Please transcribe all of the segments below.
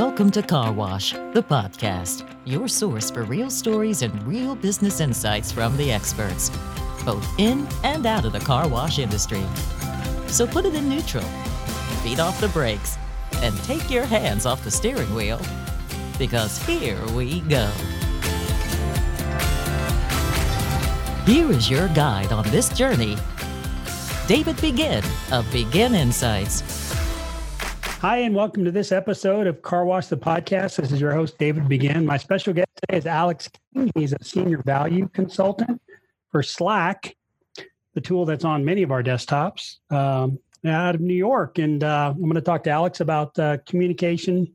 Welcome to Car Wash, the podcast, your source for real stories and real business insights from the experts, both in and out of the car wash industry. So put it in neutral, beat off the brakes, and take your hands off the steering wheel, because here we go. Here is your guide on this journey, David Begin of Begin Insights. Hi, and welcome to this episode of Car Wash the Podcast. This is your host, David Begin. My special guest today is Alex King. He's a senior value consultant for Slack, the tool that's on many of our desktops um, out of New York. And uh, I'm going to talk to Alex about uh, communication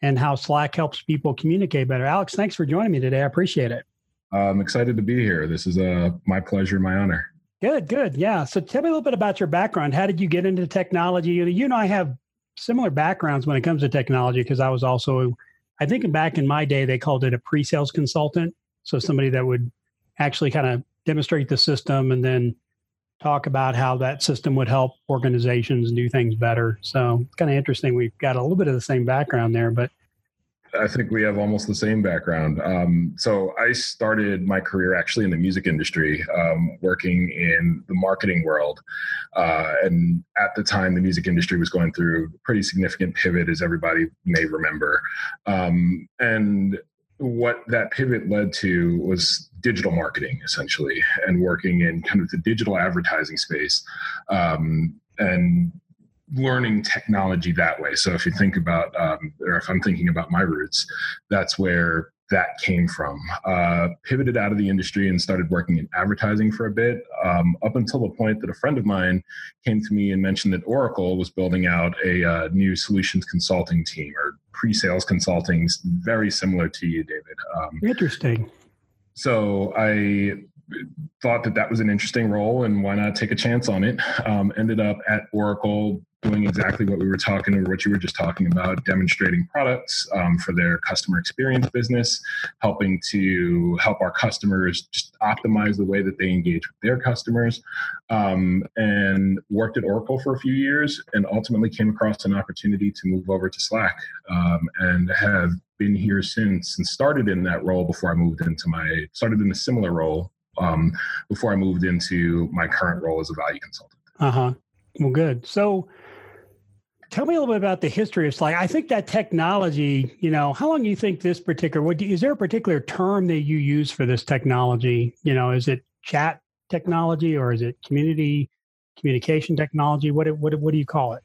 and how Slack helps people communicate better. Alex, thanks for joining me today. I appreciate it. I'm excited to be here. This is uh, my pleasure, my honor. Good, good. Yeah. So tell me a little bit about your background. How did you get into technology? You and I have similar backgrounds when it comes to technology because I was also, I think back in my day, they called it a pre sales consultant. So somebody that would actually kind of demonstrate the system and then talk about how that system would help organizations do things better. So it's kind of interesting. We've got a little bit of the same background there, but I think we have almost the same background. Um, so I started my career actually in the music industry, um, working in the marketing world. Uh, and at the time, the music industry was going through a pretty significant pivot, as everybody may remember. Um, and what that pivot led to was digital marketing, essentially, and working in kind of the digital advertising space. Um, and learning technology that way. So if you think about, um, or if I'm thinking about my roots, that's where that came from. Uh, pivoted out of the industry and started working in advertising for a bit, um, up until the point that a friend of mine came to me and mentioned that Oracle was building out a uh, new solutions consulting team or pre-sales consulting, very similar to you, David. Um, Interesting. So I thought that that was an interesting role and why not take a chance on it. Um, ended up at oracle doing exactly what we were talking or what you were just talking about demonstrating products um, for their customer experience business helping to help our customers just optimize the way that they engage with their customers. Um, and worked at oracle for a few years and ultimately came across an opportunity to move over to slack um, and have been here since and started in that role before i moved into my started in a similar role um, before i moved into my current role as a value consultant uh-huh well good so Tell me a little bit about the history of Slack. I think that technology, you know, how long do you think this particular, what, is there a particular term that you use for this technology? You know, is it chat technology or is it community communication technology? What, what, what do you call it?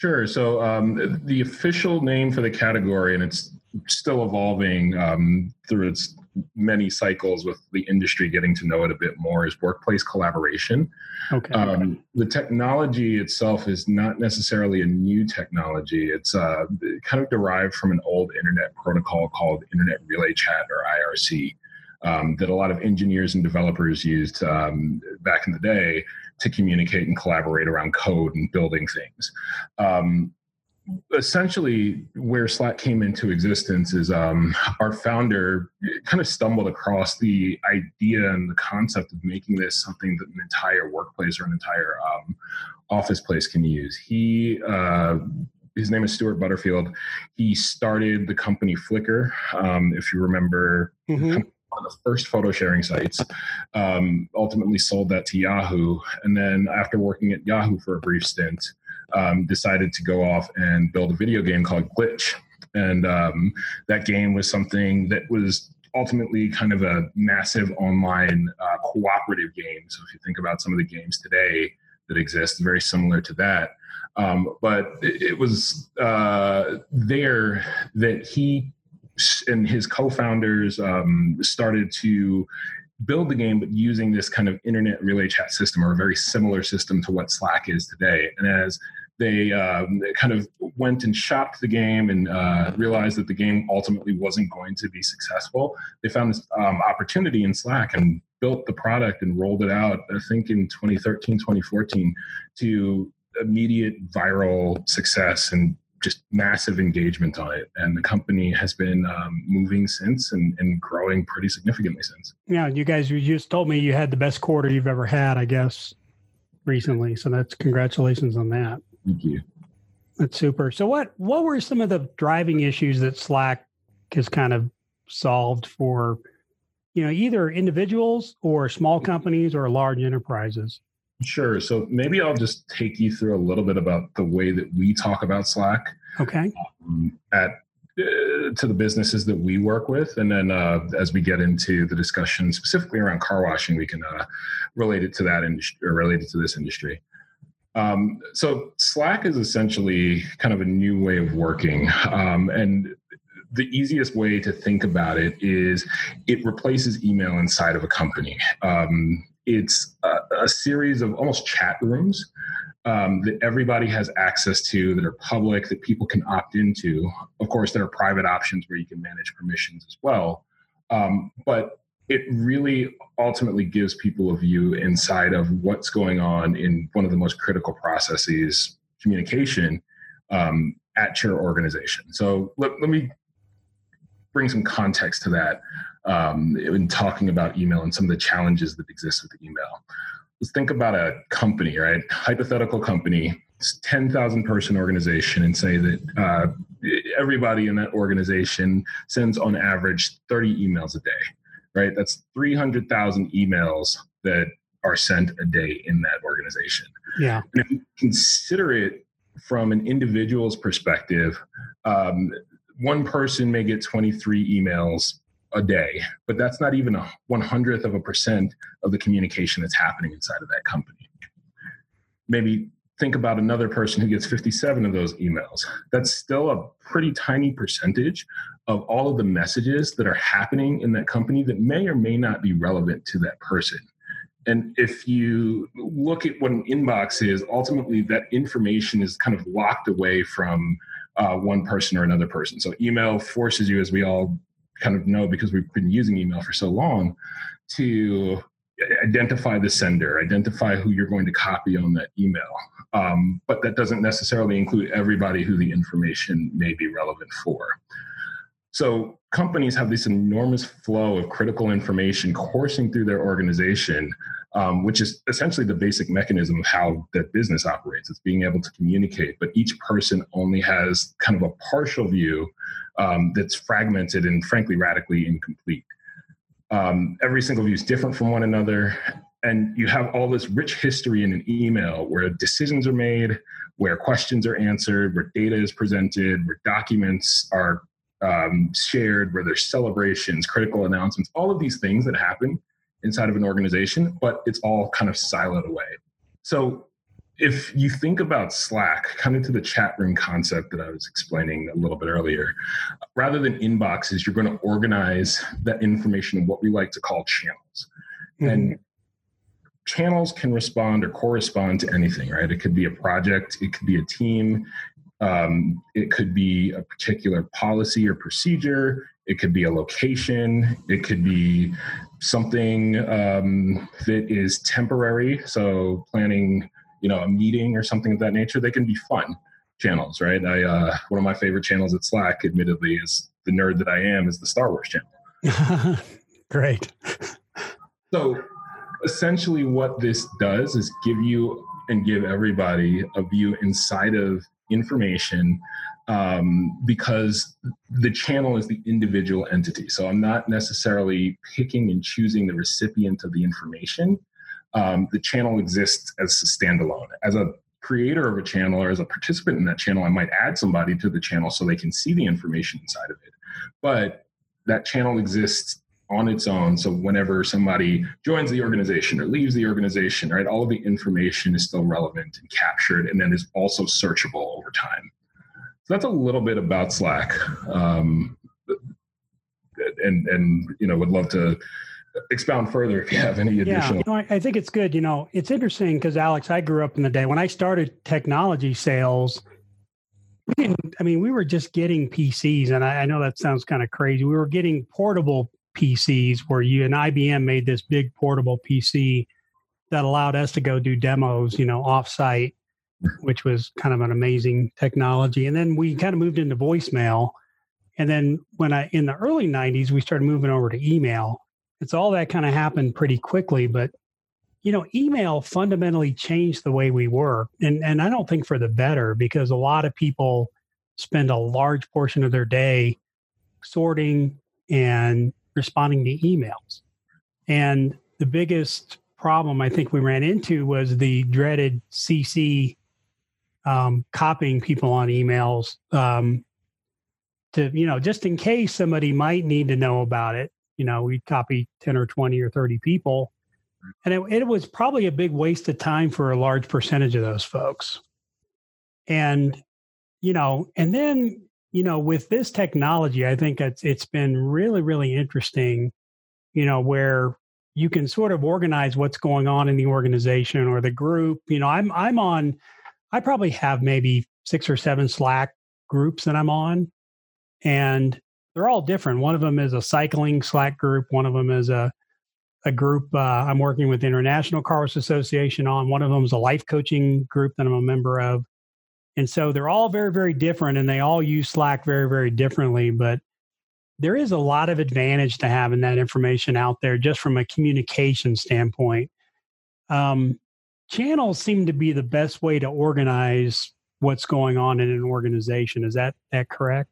Sure. So um, the official name for the category, and it's still evolving um, through its many cycles with the industry getting to know it a bit more is workplace collaboration. Okay. Um, the technology itself is not necessarily a new technology. It's uh, kind of derived from an old internet protocol called Internet Relay Chat or IRC. Um, that a lot of engineers and developers used um, back in the day to communicate and collaborate around code and building things. Um, essentially where slack came into existence is um, our founder kind of stumbled across the idea and the concept of making this something that an entire workplace or an entire um, office place can use he uh, his name is stuart butterfield he started the company flickr um, if you remember mm-hmm. One of the first photo sharing sites um, ultimately sold that to yahoo and then after working at yahoo for a brief stint um, decided to go off and build a video game called Glitch. And um, that game was something that was ultimately kind of a massive online uh, cooperative game. So if you think about some of the games today that exist, very similar to that. Um, but it, was uh, there that he and his co-founders um, started to build the game, but using this kind of internet relay chat system or a very similar system to what Slack is today. And as they um, kind of went and shopped the game and uh, realized that the game ultimately wasn't going to be successful. They found this um, opportunity in Slack and built the product and rolled it out, I think in 2013, 2014, to immediate viral success and just massive engagement on it. And the company has been um, moving since and, and, growing pretty significantly since. Yeah, you guys, you just told me you had the best quarter you've ever had, I guess, recently. So that's congratulations on that. Thank you. That's super. So what what were some of the driving issues that Slack has kind of solved for you know either individuals or small companies or large enterprises? Sure. So maybe I'll just take you through a little bit about the way that we talk about Slack. Okay. Um, at uh, to the businesses that we work with, and then uh, as we get into the discussion specifically around car washing, we can uh, relate it to that industry or relate it to this industry. Um, so Slack is essentially kind of a new way of working, um, and the easiest way to think about it is it replaces email inside of a company. Um, it's a, a, series of almost chat rooms um, that everybody has access to that are public that people can opt into. Of course, there are private options where you can manage permissions as well. Um, but it really ultimately gives people a view inside of what's going on in one of the most critical processes, communication, um, at your organization. So let, let me bring some context to that um, in talking about email and some of the challenges that exist with email. Let's think about a company, right? Hypothetical company, 10,000 person organization, and say that uh, everybody in that organization sends on average 30 emails a day, right? That's 300,000 emails that are sent a day in that organization. Yeah. And if you consider it from an individual's perspective, um, one person may get 23 emails a day, but that's not even a one hundredth of a percent of the communication that's happening inside of that company. Maybe think about another person who gets 57 of those emails. That's still a pretty tiny percentage of all of the messages that are happening in that company that may or may not be relevant to that person. And if you look at what an inbox is, ultimately that information is kind of locked away from uh, one person or another person. So email forces you, as we all kind of know because we've been using email for so long to identify the sender, identify who you're going to copy on that email. Um, but that doesn't necessarily include everybody who the information may be relevant for. So companies have this enormous flow of critical information coursing through their organization, um, which is essentially the basic mechanism of how that business operates. It's being able to communicate, but each person only has kind of a partial view um, that's fragmented and frankly radically incomplete. Um, every single view is different from one another. And you have all this rich history in an email where decisions are made, where questions are answered, where data is presented, where documents are um, shared, where there's celebrations, critical announcements, all of these things that happen inside of an organization, but it's all kind of siloed away. So if you think about Slack, kind of to the chat room concept that I was explaining a little bit earlier, rather than inboxes, you're going to organize that information in what we like to call channels. Mm-hmm. And channels can respond or correspond to anything, right? It could be a project, it could be a team, um, it could be a particular policy or procedure, it could be a location, it could be something um, that is temporary. So planning you know a meeting or something of that nature. They can be fun channels right? I uh, one of my favorite channels at slack admittedly is the nerd that i am is the star wars channel. Great. So essentially what this does is give you and give everybody a view inside of information um, because the channel is the individual entity. So I'm not necessarily picking and choosing the recipient of the information um, the channel exists as a standalone. As a creator of a channel or as a participant in that channel, I might add somebody to the channel so they can see the information inside of it. But that channel exists on its own. So whenever somebody joins the organization or leaves the organization, right, all of the information is still relevant and captured and then is also searchable over time. That's a little bit about Slack. Um, and and you know would love to expound further if you have any additional. Yeah, you know, I think it's good. You know, it's interesting because Alex, I grew up in the day when I started technology sales. We didn't, I mean, we were just getting PCs, and I, I know that sounds kind of crazy. We were getting portable PCs where you and IBM made this big portable PC that allowed us to go do demos, you know, offsite, which was kind of an amazing technology. And then we kind of moved into voicemail. And then when I in the early 90s, we started moving over to email it's all that kind of happened pretty quickly. But you know, email fundamentally changed the way we work. And, and I don't think for the better because a lot of people spend a large portion of their day sorting and responding to emails. And the biggest problem I think we ran into was the dreaded CC um, copying people on emails um, to, you know, just in case somebody might need to know about it. You know, we'd copy 10 or 20 or 30 people. And it, it was probably a big waste of time for a large percentage of those folks. And, you know, and then, you know, with this technology, I think it's it's been really, really interesting, you know, where you can sort of organize what's going on in the organization or the group. You know, I'm I'm on I probably have maybe six or seven Slack groups that I'm on, and they're all different. One of them is a cycling Slack group. One of them is a a group uh, I'm working with International Car Wash Association on. One of them is a life coaching group that I'm a member of, and so they're all very very different, and they all use Slack very very differently. But there is a lot of advantage to having that information out there, just from a communication standpoint. Um, channels seem to be the best way to organize what's going on in an organization. Is that that correct?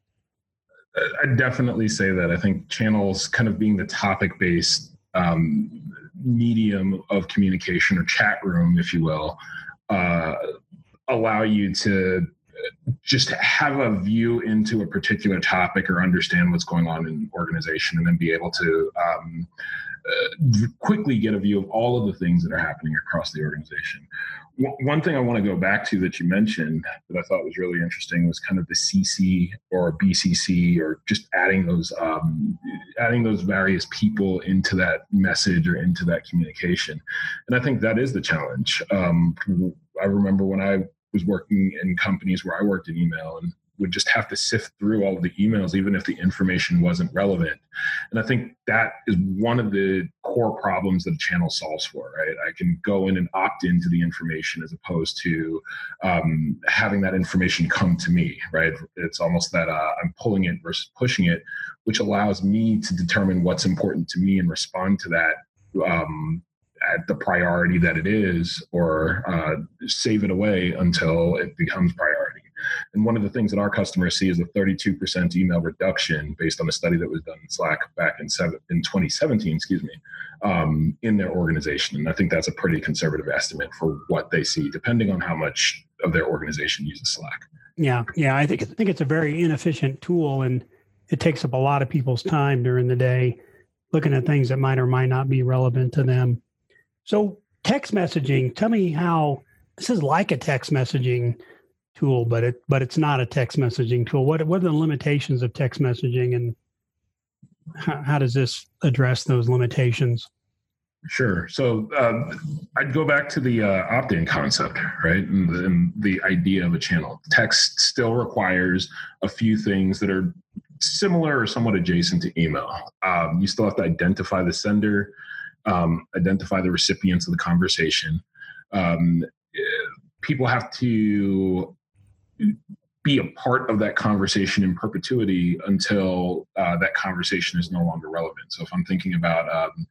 I definitely say that. I think channels, kind of being the topic based um, medium of communication or chat room, if you will, uh, allow you to just have a view into a particular topic or understand what's going on in an organization and then be able to um, uh, quickly get a view of all of the things that are happening across the organization. one thing I want to go back to that you mentioned that I thought was really interesting was kind of the CC or BCC or just adding those um, adding those various people into that message or into that communication, and I think that is the challenge. Um, I remember when I was working in companies where I worked in email and would just have to sift through all of the emails, even if the information wasn't relevant. And I think that is one of the core problems that a channel solves for, right? I can go in and opt into the information as opposed to um, having that information come to me, right? It's almost that uh, I'm pulling it versus pushing it, which allows me to determine what's important to me and respond to that um, at the priority that it is or uh, save it away until it becomes priority. And one of the things that our customers see is a 32% email reduction based on a study that was done in Slack back in, seven, in 2017, excuse me, um, in their organization. And I think that's a pretty conservative estimate for what they see, depending on how much of their organization uses Slack. Yeah, yeah, I think I think it's a very inefficient tool, and it takes up a lot of people's time during the day, looking at things that might or might not be relevant to them. So, text messaging. Tell me how this is like a text messaging tool, but it but it's not a text messaging tool. What what are the limitations of text messaging, and how, how does this address those limitations? Sure. So uh, I'd go back to the uh, opt-in concept, right, and the, and the idea of a channel. Text still requires a few things that are similar or somewhat adjacent to email. Um, you still have to identify the sender um, identify the recipients of the conversation. Um, people have to be a part of that conversation in perpetuity until uh, that conversation is no longer relevant. So if I'm thinking about, um,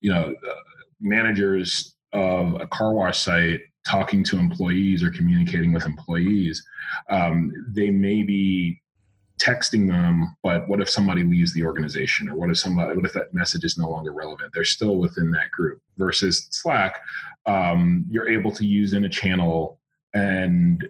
you know, uh, managers of a car wash site talking to employees or communicating with employees, um, they may be texting them, but what if somebody leaves the organization, or what if somebody, what if that message is no longer relevant? They're still within that group. Versus Slack, um, you're able to use in a channel and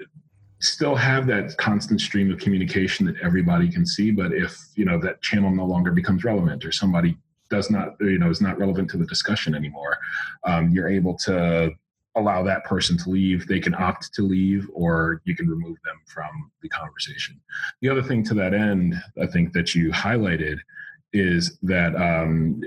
still have that constant stream of communication that everybody can see. But if you know that channel no longer becomes relevant, or somebody does not, you know, is not relevant to the discussion anymore, um, you're able to allow that person to leave. They can opt to leave, or you can remove them from the conversation. The other thing to that end, I think that you highlighted is that um,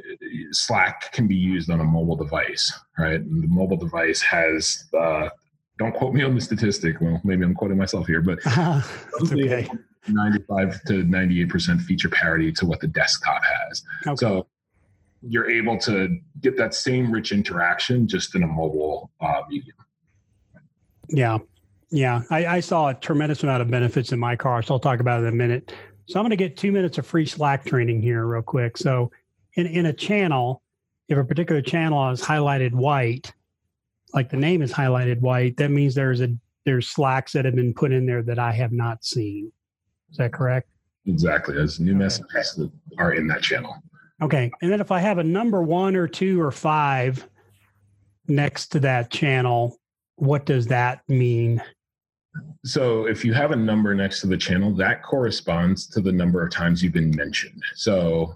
Slack can be used on a mobile device, right? And the mobile device has, uh, don't quote me on the statistic. Well, maybe I'm quoting myself here, but okay. 95 to 98% feature parity to what the desktop has. Okay. So you're able to get that same rich interaction just in a mobile uh, medium. Yeah. Yeah. I, I, saw a tremendous amount of benefits in my car. So I'll talk about it in a minute. So I'm going to get two minutes of free Slack training here, real quick. So in, in a channel, if a particular channel is highlighted white, like the name is highlighted white, that means there's a there's slacks that have been put in there that I have not seen. Is that correct? Exactly. There's new messages that are in that channel. Okay. And then if I have a number one or two or five next to that channel, what does that mean? So if you have a number next to the channel, that corresponds to the number of times you've been mentioned. So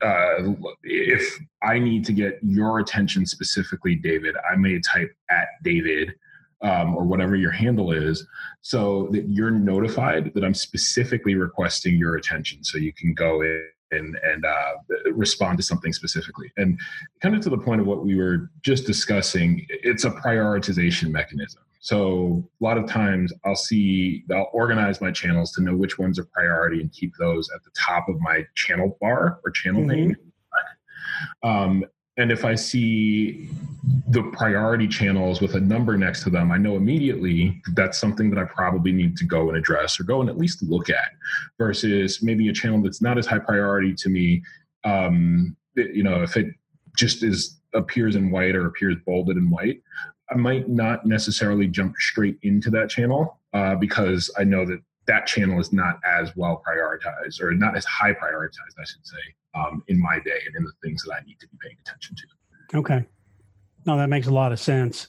uh, if I need to get your attention specifically, David, I may type at David um, or whatever your handle is so that you're notified that I'm specifically requesting your attention so you can go in and, and uh, respond to something specifically. And kind of to the point of what we were just discussing, it's a prioritization mechanism. So a lot of times I'll see, I'll organize my channels to know which ones are priority and keep those at the top of my channel bar or channel mm-hmm. name. Um, and if I see the priority channels with a number next to them, I know immediately that's something that I probably need to go and address or go and at least look at versus maybe a channel that's not as high priority to me. Um, you know, if it just is appears in white or appears bolded in white, I might not necessarily jump straight into that channel uh, because I know that that channel is not as well prioritized or not as high prioritized, I should say, um, in my day and in the things that I need to be paying attention to. Okay. No, that makes a lot of sense.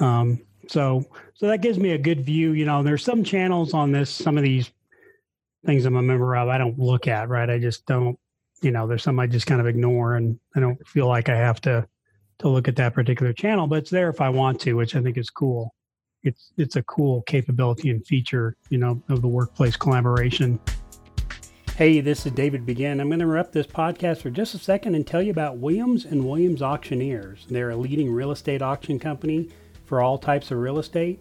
Um, so, so that gives me a good view. You know, there's some channels on this, some of these things I'm a member of, I don't look at, right? I just don't, you know, there's some I just kind of ignore and I don't feel like I have to, to look at that particular channel, but it's there if I want to, which I think is cool. It's, it's a cool capability and feature, you know, of the workplace collaboration. Hey, this is David Begin. I'm going to interrupt this podcast for just a second and tell you about Williams and Williams Auctioneers. They're a leading real estate auction company for all types of real estate.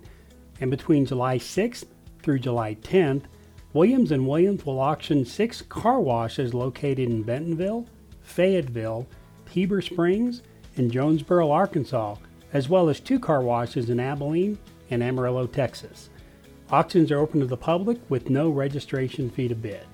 And between July 6th through July 10th, Williams and Williams will auction six car washes located in Bentonville, Fayetteville, Heber Springs, and Jonesboro, Arkansas, as well as two car washes in Abilene and Amarillo, Texas. Auctions are open to the public with no registration fee to bid.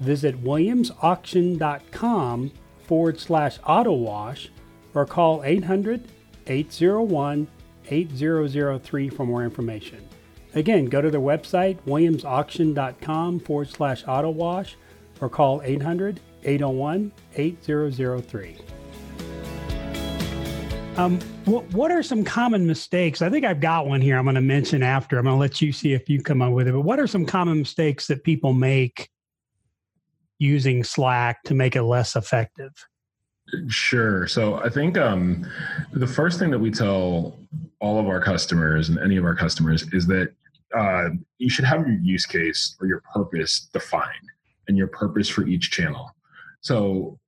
Visit williamsauction.com forward slash auto wash or call 800 801 8003 for more information. Again, go to their website, williamsauction.com forward slash auto wash or call 800 801 8003. Um, what, what are some common mistakes? I think I've got one here I'm going to mention after. I'm going to let you see if you come up with it. But what are some common mistakes that people make using Slack to make it less effective? Sure. So I think um, the first thing that we tell all of our customers and any of our customers is that uh, you should have your use case or your purpose defined and your purpose for each channel. So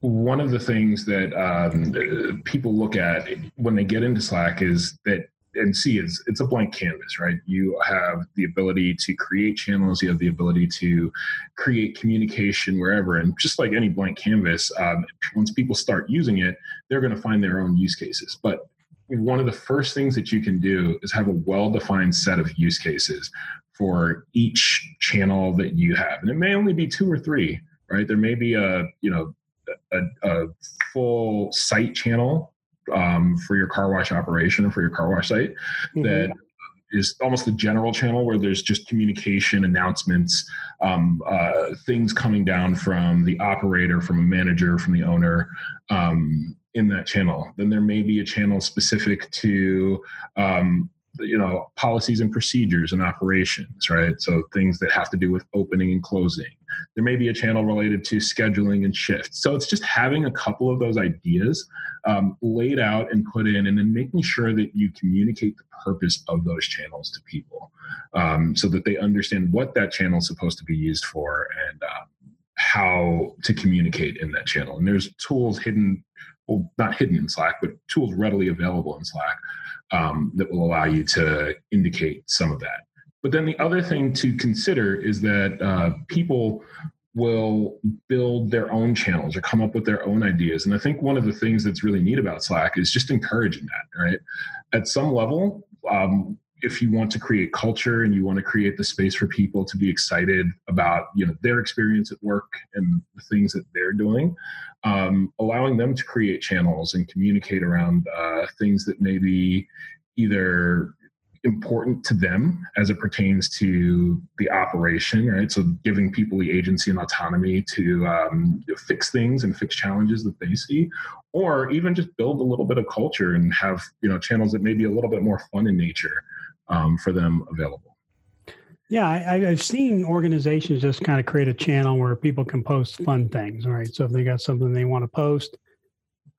one of the things that um, people look at when they get into Slack is that and see it's it's a blank canvas right? You have the ability to create channels you have the ability to create communication wherever and just like any blank canvas um, once people start using it they're going to find their own use cases. But one of the first things that you can do is have a well-defined set of use cases for each channel that you have. And it may only be two or three right? There may be a you know a, a full site channel um, for your car wash operation or for your car wash site mm-hmm. that is almost the general channel where there's just communication announcements um, uh, things coming down from the operator from a manager from the owner um, in that channel then there may be a channel specific to um, you know policies and procedures and operations right so things that have to do with opening and closing there may be a channel related to scheduling and shifts so it's just having a couple of those ideas um, laid out and put in and then making sure that you communicate the purpose of those channels to people um, so that they understand what that channel is supposed to be used for and uh, how to communicate in that channel and there's tools hidden well not hidden in slack but tools readily available in slack um, that will allow you to indicate some of that. But then the other thing to consider is that uh, people will build their own channels or come up with their own ideas. And I think one of the things that's really neat about Slack is just encouraging that, right? At some level, um, if you want to create culture and you want to create the space for people to be excited about you know their experience at work and the things that they're doing um, allowing them to create channels and communicate around uh, things that may be either important to them as it pertains to the operation, right? So giving people the agency and autonomy to um, fix things and fix challenges that they see, or even just build a little bit of culture and have you know channels that may be a little bit more fun in nature um, for them available. Yeah, I, have seen organizations just kind of create a channel where people can post fun things. Right, so if they got something they want to post,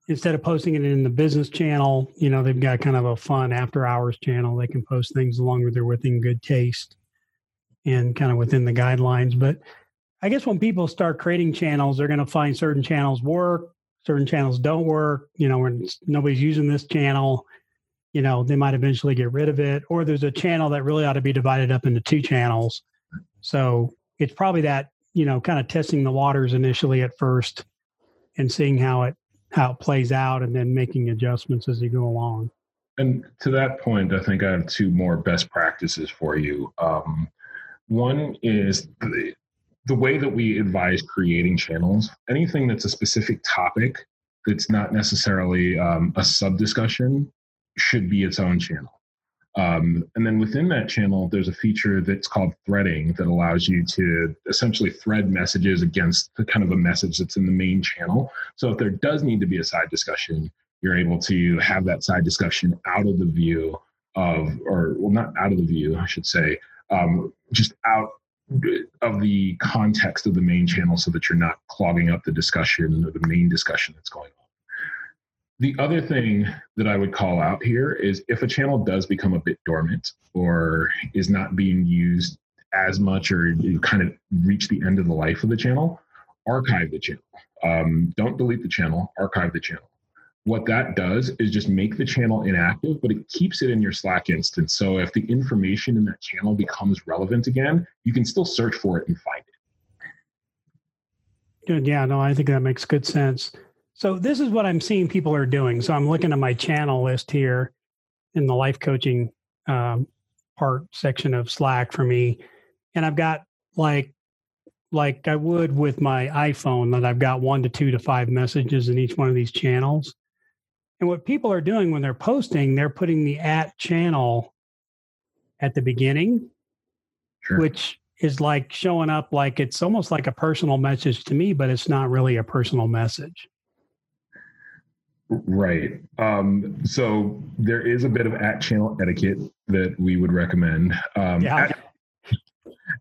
instead of posting it in the business channel, you know, they've got kind of a fun after hours channel. They can post things as long as they're within good taste and kind of within the guidelines. But I guess when people start creating channels, they're going to find certain channels work, certain channels don't work. You know, when nobody's using this channel, you know, they might eventually get rid of it. Or there's a channel that really ought to be divided up into two channels. So it's probably that, you know, kind of testing the waters initially at first and seeing how it how it plays out and then making adjustments as you go along. And to that point, I think I have two more best practices for you. Um, one is the, the way that we advise creating channels, anything that's a specific topic that's not necessarily um, a sub discussion should be its own channel. Um, and then within that channel, there's a feature that's called threading that allows you to essentially thread messages against the kind of a message that's in the main channel. So if there does need to be a side discussion, you're able to have that side discussion out of the view of, or well, not out of the view, I should say, um, just out of the context of the main channel so that you're not clogging up the discussion or the main discussion that's going on. The other thing that I would call out here is if a channel does become a bit dormant or is not being used as much or you kind of reach the end of the life of the channel, archive the channel. Um, don't delete the channel, archive the channel. What that does is just make the channel inactive, but it keeps it in your Slack instance. So if the information in that channel becomes relevant again, you can still search for it and find it. Yeah, no, I think that makes good sense. So this is what I'm seeing people are doing. So I'm looking at my channel list here in the life coaching um, part section of Slack for me, and I've got like like I would with my iPhone that I've got one to two to five messages in each one of these channels. And what people are doing when they're posting, they're putting the at channel at the beginning, sure. which is like showing up like it's almost like a personal message to me, but it's not really a personal message. Right. Um, so there is a bit of at channel etiquette that we would recommend. Um, yeah. At,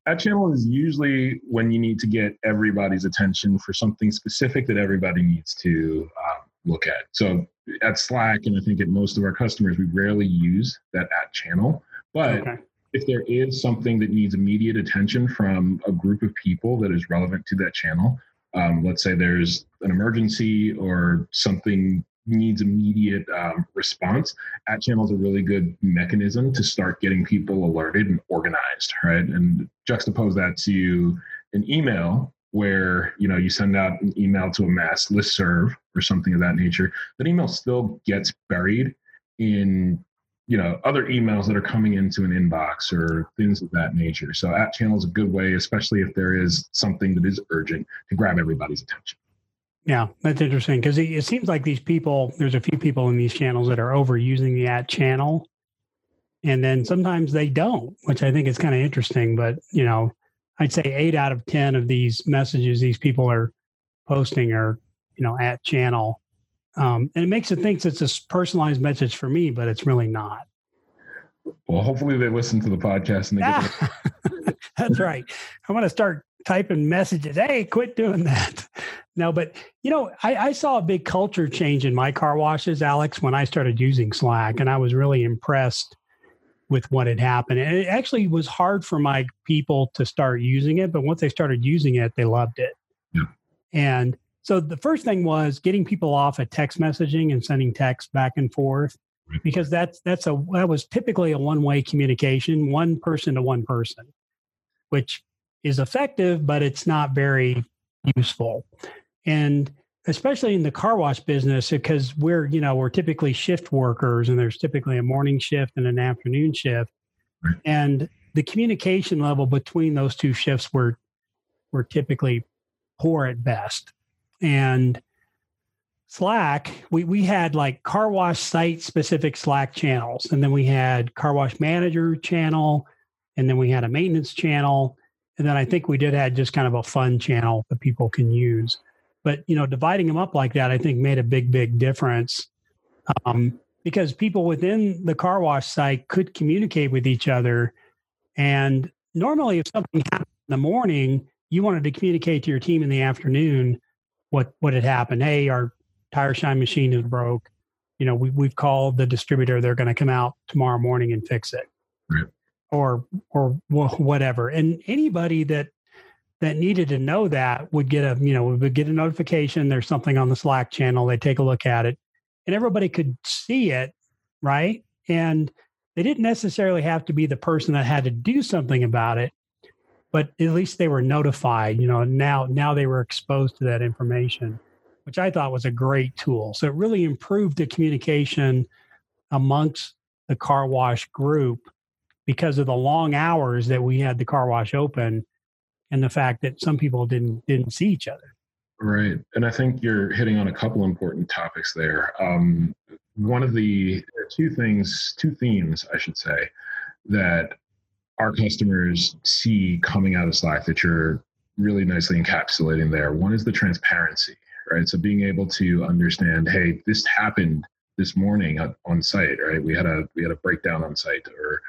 at channel is usually when you need to get everybody's attention for something specific that everybody needs to uh, look at. So at Slack, and I think at most of our customers, we rarely use that at channel. But okay. if there is something that needs immediate attention from a group of people that is relevant to that channel, um, let's say there's an emergency or something needs immediate um, response, at channel is a really good mechanism to start getting people alerted and organized, right? And juxtapose that to an email where you know you send out an email to a mass list serve or something of that nature. That email still gets buried in you know other emails that are coming into an inbox or things of that nature. So at channel is a good way, especially if there is something that is urgent to grab everybody's attention. Yeah, that's interesting because it, it, seems like these people, there's a few people in these channels that are overusing the at channel. And then sometimes they don't, which I think is kind of interesting. But, you know, I'd say eight out of 10 of these messages these people are posting are, you know, at channel. Um, and it makes it think it's a personalized message for me, but it's really not. Well, hopefully they listen to the podcast and they get That's right. I want to start typing messages. Hey, quit doing that. No, but you know, I, I, saw a big culture change in my car washes, Alex, when I started using Slack, and I was really impressed with what had happened. And it actually was hard for my people to start using it, but once they started using it, they loved it. Yeah. And so the first thing was getting people off of text messaging and sending text back and forth because that's that's a that was typically a one-way communication, one person to one person, which is effective, but it's not very useful. And especially in the car wash business, because we're, you know, we're typically shift workers and there's typically a morning shift and an afternoon shift. and the communication level between those two shifts were were typically poor at best. And Slack, we, we had like car wash site specific Slack channels. And then we had car wash manager channel. And then we had a maintenance channel. And then I think we did had just kind of a fun channel that people can use. But, you know, dividing them up like that, I think made a big, big difference. Um, because people within the car wash site could communicate with each other. And normally, if something happened in the morning, you wanted to communicate to your team in the afternoon what what had happened. Hey, our tire shine machine is broke. You know, we we've called the distributor. They're going to come out tomorrow morning and fix it, right. Or or whatever. And anybody that that needed to know that would get a you know would get a notification. There's something on the Slack channel. They take a look at it, and everybody could see it, right? And they didn't necessarily have to be the person that had to do something about it but at least they were notified you know now now they were exposed to that information which i thought was a great tool so it really improved the communication amongst the car wash group because of the long hours that we had the car wash open and the fact that some people didn't didn't see each other right and i think you're hitting on a couple important topics there um, one of the two things two themes i should say that our customers see coming out of Slack that you're really nicely encapsulating there. One is the transparency, right? So being able to understand, hey, this happened this morning on site, right? We had a we had a breakdown on site, or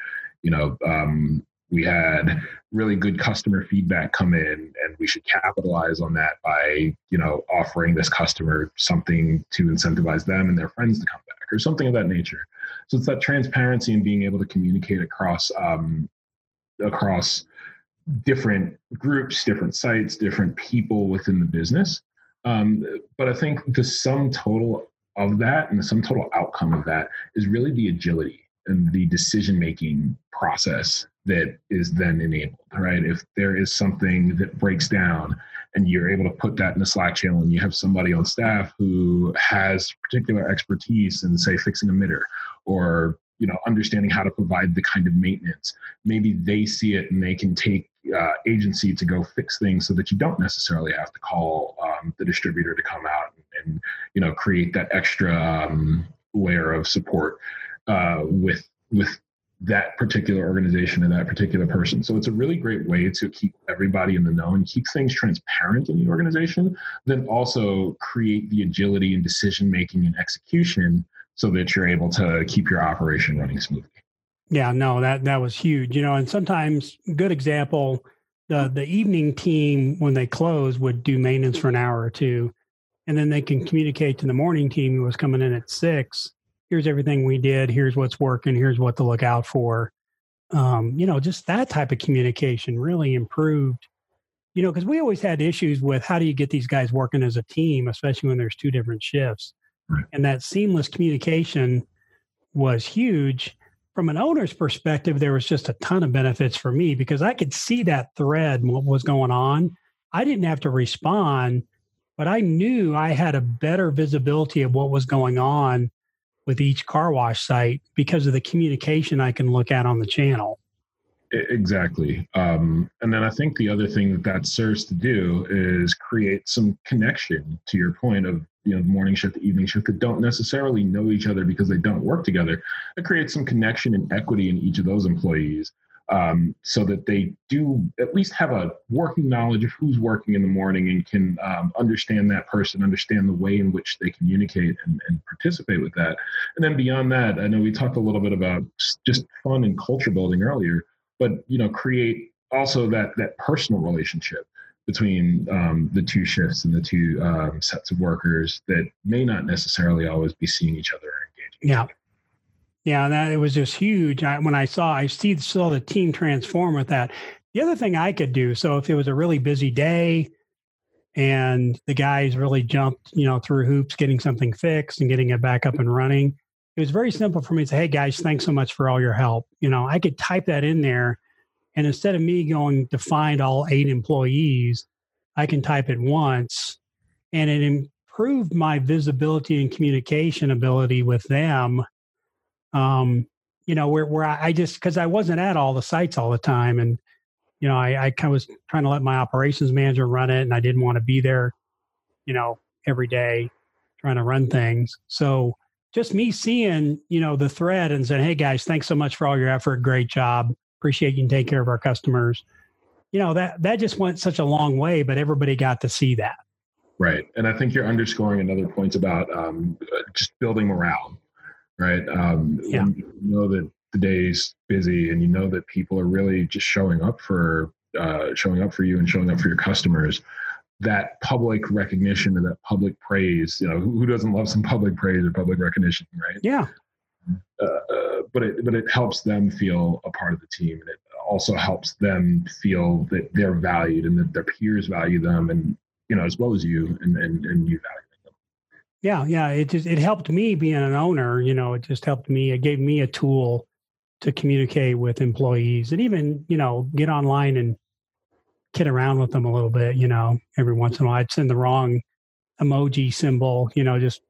you know, um, we had really good customer feedback come in, and we should capitalize on that by you know offering this customer something to incentivize them and their friends to come back, or something of that nature. So it's that transparency and being able to communicate across um, across different groups, different sites, different people within the business. Um, but I think the sum total of that and the sum total outcome of that is really the agility the decision making process that is then enabled, right? If there is something that breaks down and you're able to put that in a Slack channel and you have somebody on staff who has particular expertise in, say, fixing a emitter or you know understanding how to provide the kind of maintenance maybe they see it and they can take uh, agency to go fix things so that you don't necessarily have to call um, the distributor to come out and, and you know create that extra um, layer of support uh, with with that particular organization and that particular person. So it's a really great way to keep everybody in the know and keep things transparent in the organization, then also create the agility and decision making and execution so that you're able to keep your operation running smoothly. Yeah, no, that that was huge. You know, and sometimes good example, the the evening team when they close would do maintenance for an hour or two, and then they can communicate to the morning team who was coming in at six. Here's everything we did. Here's what's working. Here's what to look out for. Um, you know, just that type of communication really improved. You know, because we always had issues with how do you get these guys working as a team, especially when there's two different shifts. Right. And that seamless communication was huge. From an owner's perspective, there was just a ton of benefits for me because I could see that thread, what was going on. I didn't have to respond, but I knew I had a better visibility of what was going on with each car wash site because of the communication I can look at on the channel. Exactly. Um, and then I think the other thing that that serves to do is create some connection to your point of you know morning shift the evening shift that don't necessarily know each other because they don't work together it creates some connection and equity in each of those employees um, so that they do at least have a working knowledge of who's working in the morning and can um, understand that person understand the way in which they communicate and, and participate with that and then beyond that i know we talked a little bit about just fun and culture building earlier but you know create also that that personal relationship between um, the two shifts and the two um, sets of workers that may not necessarily always be seeing each other or engaging. Yeah. Yeah, that it was just huge. I, when I saw, I see saw the team transform with that. The other thing I could do, so if it was a really busy day, and the guys really jumped, you know, through hoops, getting something fixed and getting it back up and running. It was very simple for me to say, "Hey guys, thanks so much for all your help." You know, I could type that in there, and instead of me going to find all eight employees, I can type it once and it improved my visibility and communication ability with them. Um, you know, where where I, just because I wasn't at all the sites all the time, and you know, I, I kind of was trying to let my operations manager run it, and I didn't want to be there, you know, every day trying to run things. So just me seeing, you know, the thread and saying, "Hey guys, thanks so much for all your effort. Great job. Appreciate you can take care of our customers." You know that that just went such a long way, but everybody got to see that. Right, and I think you're underscoring another point about um, just building morale right? Um, yeah. you know that the day's busy and you know that people are really just showing up for uh, showing up for you and showing up for your customers that public recognition and that public praise you know who, who doesn't love some public praise or public recognition right yeah uh, uh, but it but it helps them feel a part of the team and it also helps them feel that they're valued and that their peers value them and you know as well as you and and, and you value yeah, yeah. It just it helped me being an owner. You know, it just helped me. It gave me a tool to communicate with employees and even you know get online and kid around with them a little bit. You know, every once in a while I'd send the wrong emoji symbol. You know, just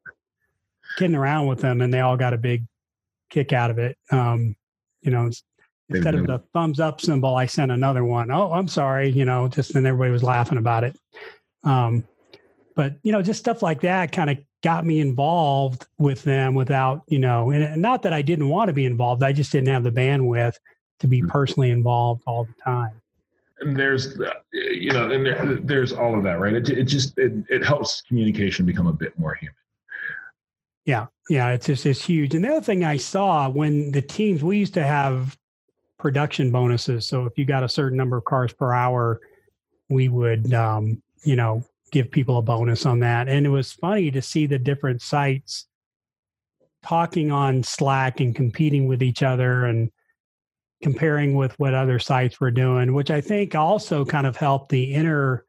kidding around with them, and they all got a big kick out of it. Um, you know, instead of the thumbs up symbol, I sent another one. Oh, I'm sorry. You know, just and everybody was laughing about it. Um, but you know, just stuff like that kind of got me involved with them without, you know, and not that I didn't want to be involved, I just didn't have the bandwidth to be mm. personally involved all the time. And there's, you know, and there, there's all of that, right? It, it just it, it helps communication become a bit more human. Yeah, yeah, it's just it's huge. And the other thing I saw when the teams we used to have production bonuses. So if you got a certain number of cars per hour, we would, um, you know, give people a bonus on that. And it was funny to see the different sites talking on Slack and competing with each other and comparing with what other sites were doing, which I think also kind of helped the inner,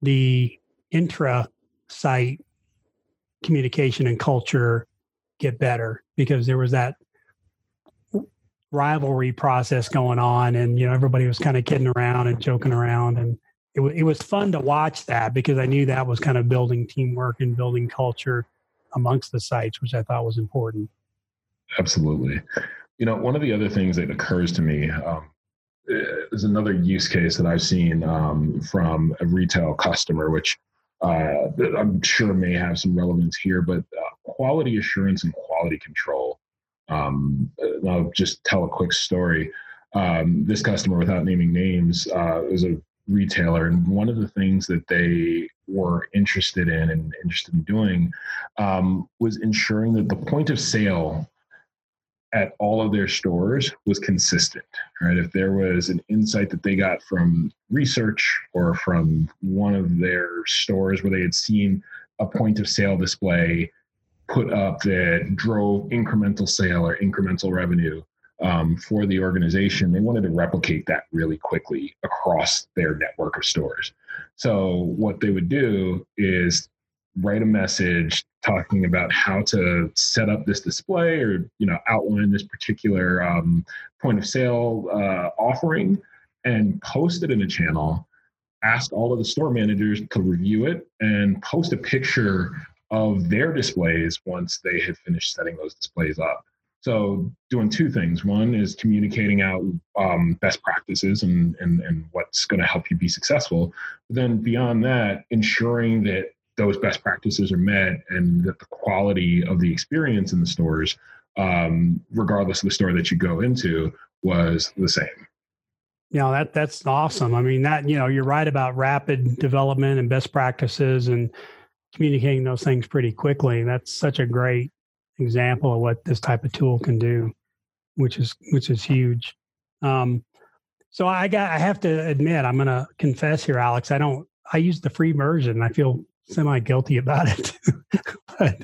the intra site communication and culture get better because there was that rivalry process going on and you know everybody was kind of kidding around and joking around and it, w- it was fun to watch that because I knew that was kind of building teamwork and building culture amongst the sites, which I thought was important. Absolutely. You know, one of the other things that occurs to me um, is another use case that I've seen um, from a retail customer, which uh, I'm sure may have some relevance here, but uh, quality assurance and quality control. Um, I'll just tell a quick story. Um, this customer, without naming names, uh, a retailer and one of the things that they were interested in and interested in doing um, was ensuring that the point of sale at all of their stores was consistent right? If there was an insight that they got from research or from one of their stores where they had seen a point of sale display put up that drove incremental sale or incremental revenue um, for the organization, they wanted to replicate that really quickly across their network of stores. So what they would do is write a message talking about how to set up this display or you know outline this particular um, point of sale uh, offering and post it in a channel ask all of the store managers to review it and post a picture of their displays once they had finished setting those displays up so doing two things. One is communicating out um, best practices and, and, and what's going to help you be successful. But then beyond that, ensuring that those best practices are met and that the quality of the experience in the stores, um, regardless of the store that you go into, was the same. Know, that that's awesome. I mean, that, you know, you're right about rapid development and best practices and communicating those things pretty quickly. That's such a great example of what this type of tool can do, which is which is huge. Um, so I got I have to admit I'm going to confess here, Alex. I don't I use the free version. I feel semi guilty about it. but,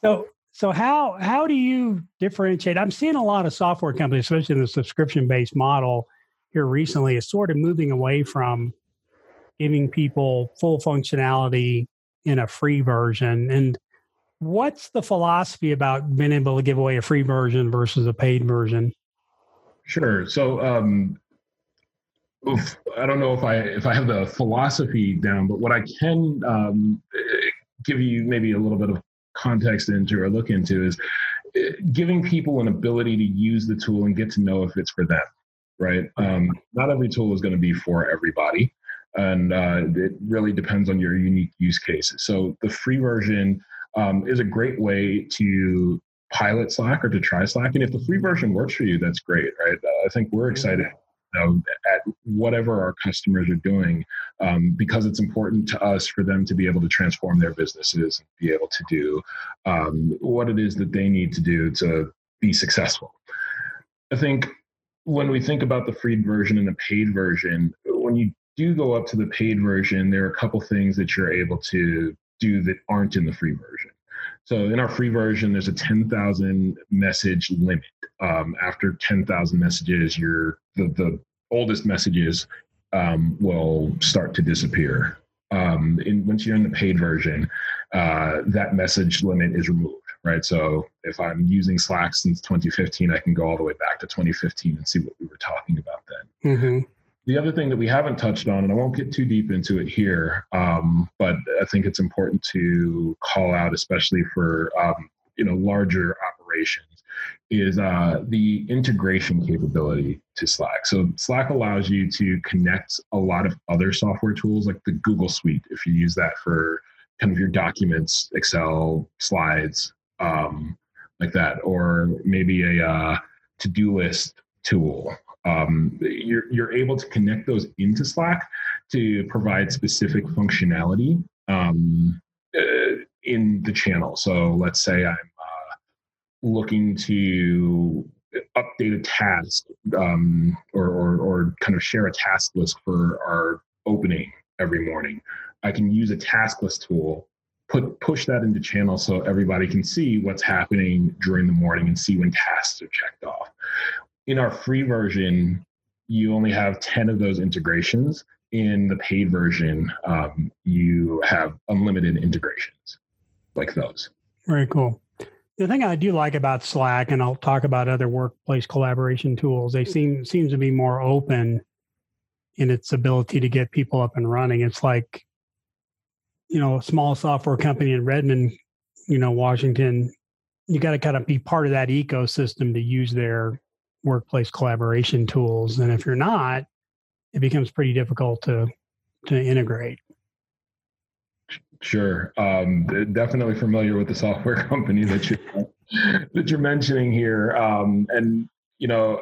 so so how how do you differentiate? I'm seeing a lot of software companies, especially in the subscription based model here recently, is sort of moving away from giving people full functionality in a free version and What's the philosophy about being able to give away a free version versus a paid version? Sure. So um, oof, I don't know if I if I have the philosophy down, but what I can um, give you maybe a little bit of context into or look into is giving people an ability to use the tool and get to know if it's for them, right? Um, not every tool is going to be for everybody. And uh, it really depends on your unique use cases. So the free version um, is a great way to pilot Slack or to try Slack. And if the free version works for you, that's great, right? I think we're mm-hmm. excited you know, at whatever our customers are doing um, because it's important to us for them to be able to transform their businesses and be able to do um, what it is that they need to do to be successful. I think when we think about the free version and the paid version, when you do go up to the paid version, there are a couple things that you're able to do that aren't in the free version. So in our free version, there's a 10,000 message limit. Um, after 10,000 messages, your the, the oldest messages um, will start to disappear. Um, in, once you're in the paid version, uh, that message limit is removed, right? So if I'm using Slack since 2015, I can go all the way back to 2015 and see what we were talking about then. Mm-hmm. The other thing that we haven't touched on, and I won't get too deep into it here, um, but I think it's important to call out, especially for um, you know larger operations, is uh, the integration capability to Slack. So Slack allows you to connect a lot of other software tools, like the Google Suite, if you use that for kind of your documents, Excel, slides, um, like that, or maybe a uh, to-do list tool um, you're, you're able to connect those into Slack to provide specific functionality um, uh, in the channel. So let's say I'm uh, looking to update a task um, or, or, or kind of share a task list for our opening every morning. I can use a task list tool put push that into channel so everybody can see what's happening during the morning and see when tasks are checked off in our free version, you only have 10 of those integrations. In the paid version, um, you have unlimited integrations like those. Very cool. The thing I do like about Slack, and I'll talk about other workplace collaboration tools, they seem seems to be more open in its ability to get people up and running. It's like, you know, a small software company in Redmond, you know, Washington, you got to kind of be part of that ecosystem to use their workplace collaboration tools. And if you're not, it becomes pretty difficult to to integrate. Sure, um, definitely familiar with the software company that you that you're mentioning here, um, and you know,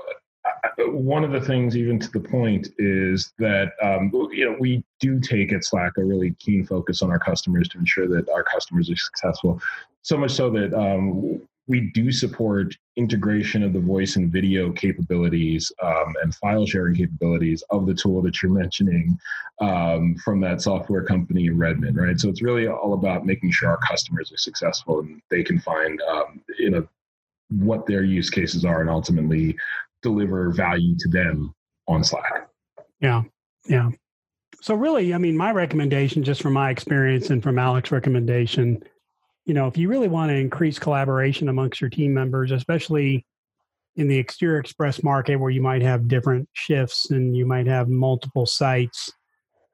one of the things, even to the point, is that um, you know we do take at Slack a really keen focus on our customers to ensure that our customers are successful. So much so that um, we do support integration of the voice and video capabilities um, and file sharing capabilities of the tool that you're mentioning um, from that software company in Redmond, right? So it's really all about making sure our customers are successful and they can find, um, you know, what their use cases are and ultimately deliver value to them on Slack. Yeah, yeah. So really, I mean, my recommendation, just from my experience and from Alex's recommendation, you know, if you really want to increase collaboration amongst your team members, especially in the exterior express market where you might have different shifts and you might have multiple sites,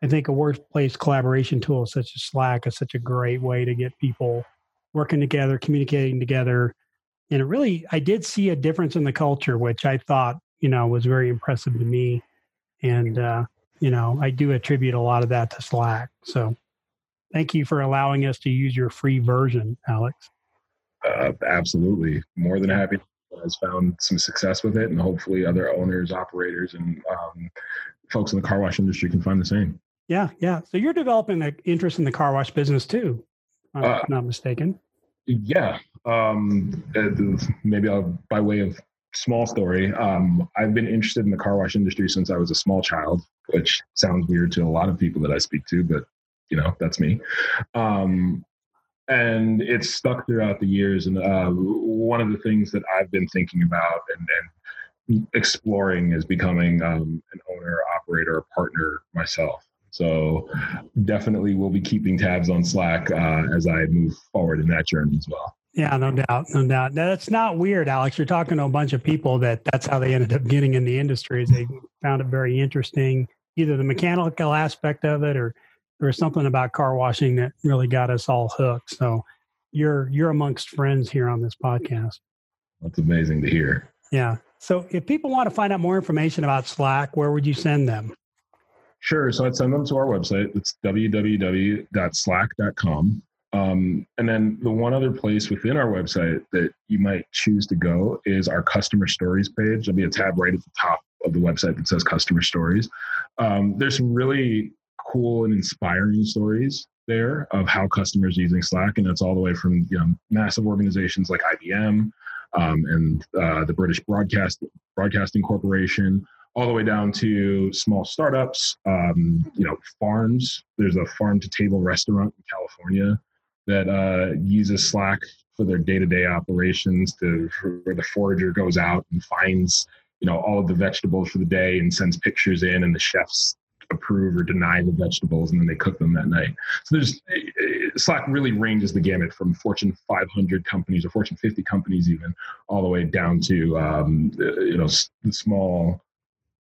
I think a workplace collaboration tool such as Slack is such a great way to get people working together, communicating together. And it really, I did see a difference in the culture, which I thought, you know, was very impressive to me. And, uh, you know, I do attribute a lot of that to Slack. So Thank you for allowing us to use your free version, Alex. Uh, absolutely. More than happy. Has found some success with it, and hopefully, other owners, operators, and um, folks in the car wash industry can find the same. Yeah, yeah. So you're developing an interest in the car wash business too, I'm uh, not mistaken. Yeah. Um, uh, maybe I'll, by way of small story, um, I've been interested in the car wash industry since I was a small child, which sounds weird to a lot of people that I speak to, but you know that's me um, and it's stuck throughout the years and uh, one of the things that i've been thinking about and, and exploring is becoming um, an owner operator partner myself so definitely we'll be keeping tabs on slack uh, as i move forward in that journey as well yeah, no doubt, no doubt. That's not weird, Alex. You're talking to a bunch of people that that's how they ended up getting in the industry. Is they found it very interesting, either the mechanical aspect of it or there was something about car washing that really got us all hooked. So you're you're amongst friends here on this podcast. That's amazing to hear. Yeah. So if people want to find out more information about Slack, where would you send them? Sure. So I'd send them to our website. It's www.slack.com. Um, and then the one other place within our website that you might choose to go is our customer stories page. There'll be a tab right at the top of the website that says customer stories. Um, there's some really cool and inspiring stories there of how customers using Slack, and that's all the way from you know massive organizations like IBM um, and uh, the British Broadcast Broadcasting Corporation, all the way down to small startups. Um, you know, farms. There's a farm to table restaurant in California that uh, uses Slack for their day-to-day operations to where the forager goes out and finds you know all of the vegetables for the day and sends pictures in and the chefs approve or deny the vegetables and then they cook them that night. So there's eh, slack really ranges the gamut from fortune 500 companies or fortune 50 companies even all the way down to um, you know small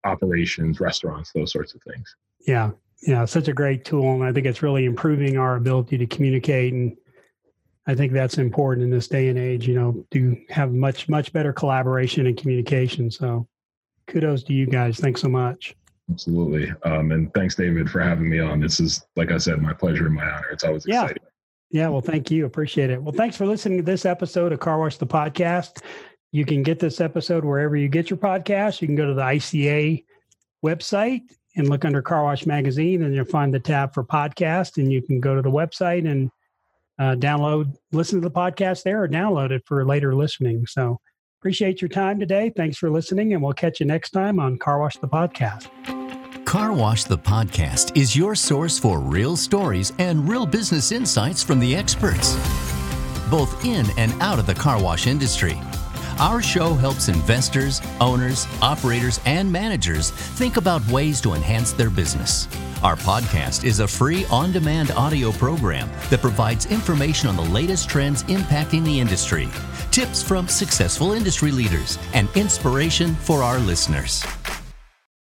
operations restaurants those sorts of things. Yeah. Yeah such a great tool and i think it's really improving our ability to communicate and i think that's important in this day and age you know to have much much better collaboration and communication. So kudos to you guys. Thanks so much Absolutely. Um, and thanks, David, for having me on. This is, like I said, my pleasure and my honor. It's always yeah. exciting. Yeah. Well, thank you. Appreciate it. Well, thanks for listening to this episode of Car Wash the Podcast. You can get this episode wherever you get your podcast. You can go to the ICA website and look under Car Wash Magazine, and you'll find the tab for podcast. And you can go to the website and uh, download, listen to the podcast there, or download it for later listening. So, Appreciate your time today. Thanks for listening, and we'll catch you next time on Car Wash the Podcast. Car Wash the Podcast is your source for real stories and real business insights from the experts, both in and out of the car wash industry. Our show helps investors, owners, operators, and managers think about ways to enhance their business. Our podcast is a free on demand audio program that provides information on the latest trends impacting the industry tips from successful industry leaders, and inspiration for our listeners.